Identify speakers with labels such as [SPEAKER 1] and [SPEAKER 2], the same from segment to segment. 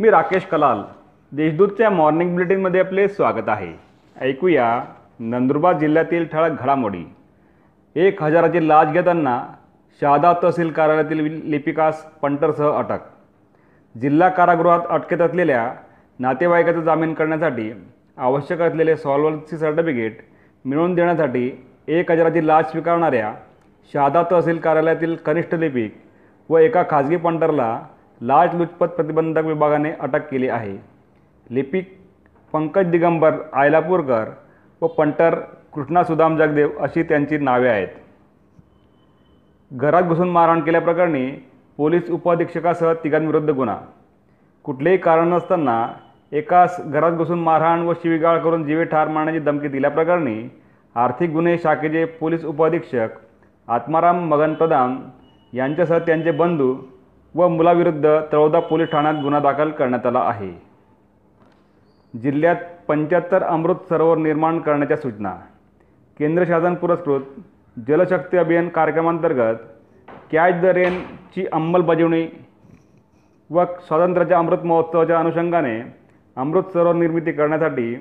[SPEAKER 1] मी राकेश कलाल देशदूतच्या मॉर्निंग बुलेटिनमध्ये आपले स्वागत आहे. ऐकूया नंदुरबार जिल्ह्यातील ठळक घडामोडी. एक हजाराची लाच घेताना शहादा तहसील कार्यालयातील लिपिकास पंटरसह अटक. जिल्हा कारागृहात अटकेत असलेल्या नातेवाईकाचा जामीन करण्यासाठी आवश्यक असलेले सॉल्वन्सी सर्टिफिकेट मिळवून देण्यासाठी एक हजाराची लाच स्वीकारणाऱ्या शहादा तहसील कार्यालयातील कनिष्ठ लिपिक व एका खाजगी पंटरला लाच लुचपत प्रतिबंधक विभागाने अटक केली आहे. लिपिक पंकज दिगंबर आयलापूरकर व पंटर कृष्णा सुदाम जगदेव अशी त्यांची नावे आहेत. घरात घुसून मारहाण केल्याप्रकरणी पोलीस उपअधीक्षकासह तिघांविरुद्ध गुन्हा. कुठलेही कारण नसताना एकास घरात घुसून मारहाण व शिवीगाळ करून जीवे ठार मारण्याची धमकी दिल्याप्रकरणी आर्थिक गुन्हे शाखेचे पोलीस उपअधीक्षक आत्माराम मगन प्रधान यांच्यासह त्यांचे बंधू व मुलाविरुद्ध तळोदा पोलीस ठाण्यात गुन्हा दाखल करण्यात आला आहे. जिल्ह्यात पंच्याहत्तर अमृत सरोवर निर्माण करण्याच्या सूचना. केंद्र शासन पुरस्कृत. जलशक्ती अभियान कार्यक्रमांतर्गत कॅच द रेनची अंमलबजावणी व स्वातंत्र्याच्या अमृत महोत्सवाच्या अनुषंगाने अमृत सरोवर निर्मिती करण्यासाठी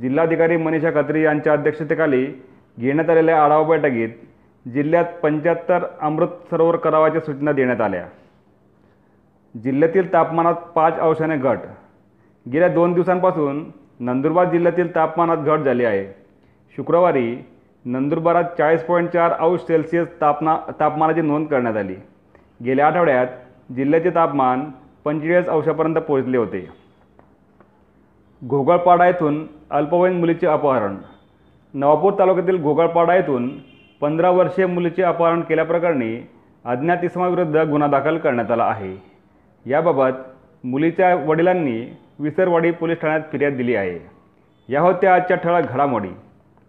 [SPEAKER 1] जिल्हाधिकारी मनीषा खत्री यांच्या अध्यक्षतेखाली घेण्यात आलेल्या आढावा बैठकीत जिल्ह्यात पंच्याहत्तर अमृत सरोवर करावाच्या सूचना देण्यात आल्या. जिल्ह्यातील तापमानात पाच अंशाने घट. गेल्या दोन दिवसांपासून नंदुरबार जिल्ह्यातील तापमानात घट झाली आहे. शुक्रवारी नंदुरबारात चाळीस पॉईंट चार अंश सेल्सिअस तापना तापमानाची नोंद करण्यात आली. गेल्या आठवड्यात जिल्ह्याचे तापमान पंचेचाळीस अंशापर्यंत पोहोचले होते. घोगळपाडा येथून अल्पवयीन मुलीचे अपहरण. नवापूर तालुक्यातील घोगळपाडा येथून पंधरा वर्षीय मुलीचे अपहरण केल्याप्रकरणी अज्ञात इसमाविरुद्ध गुन्हा दाखल करण्यात आला आहे. याबाबत मुलीच्या वडिलांनी विसरवाडी पोलीस ठाण्यात फिर्याद दिली आहे. या होत्या आजच्या ठळक घडामोडी.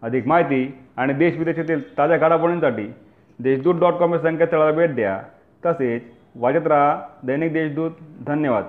[SPEAKER 1] अधिक माहिती आणि देशविदेशातील ताज्या घडामोडींसाठी देशदूत डॉट कॉम या संकेतस्थळाला भेट द्या. तसेच वाजत राहा दैनिक देशदूत. धन्यवाद.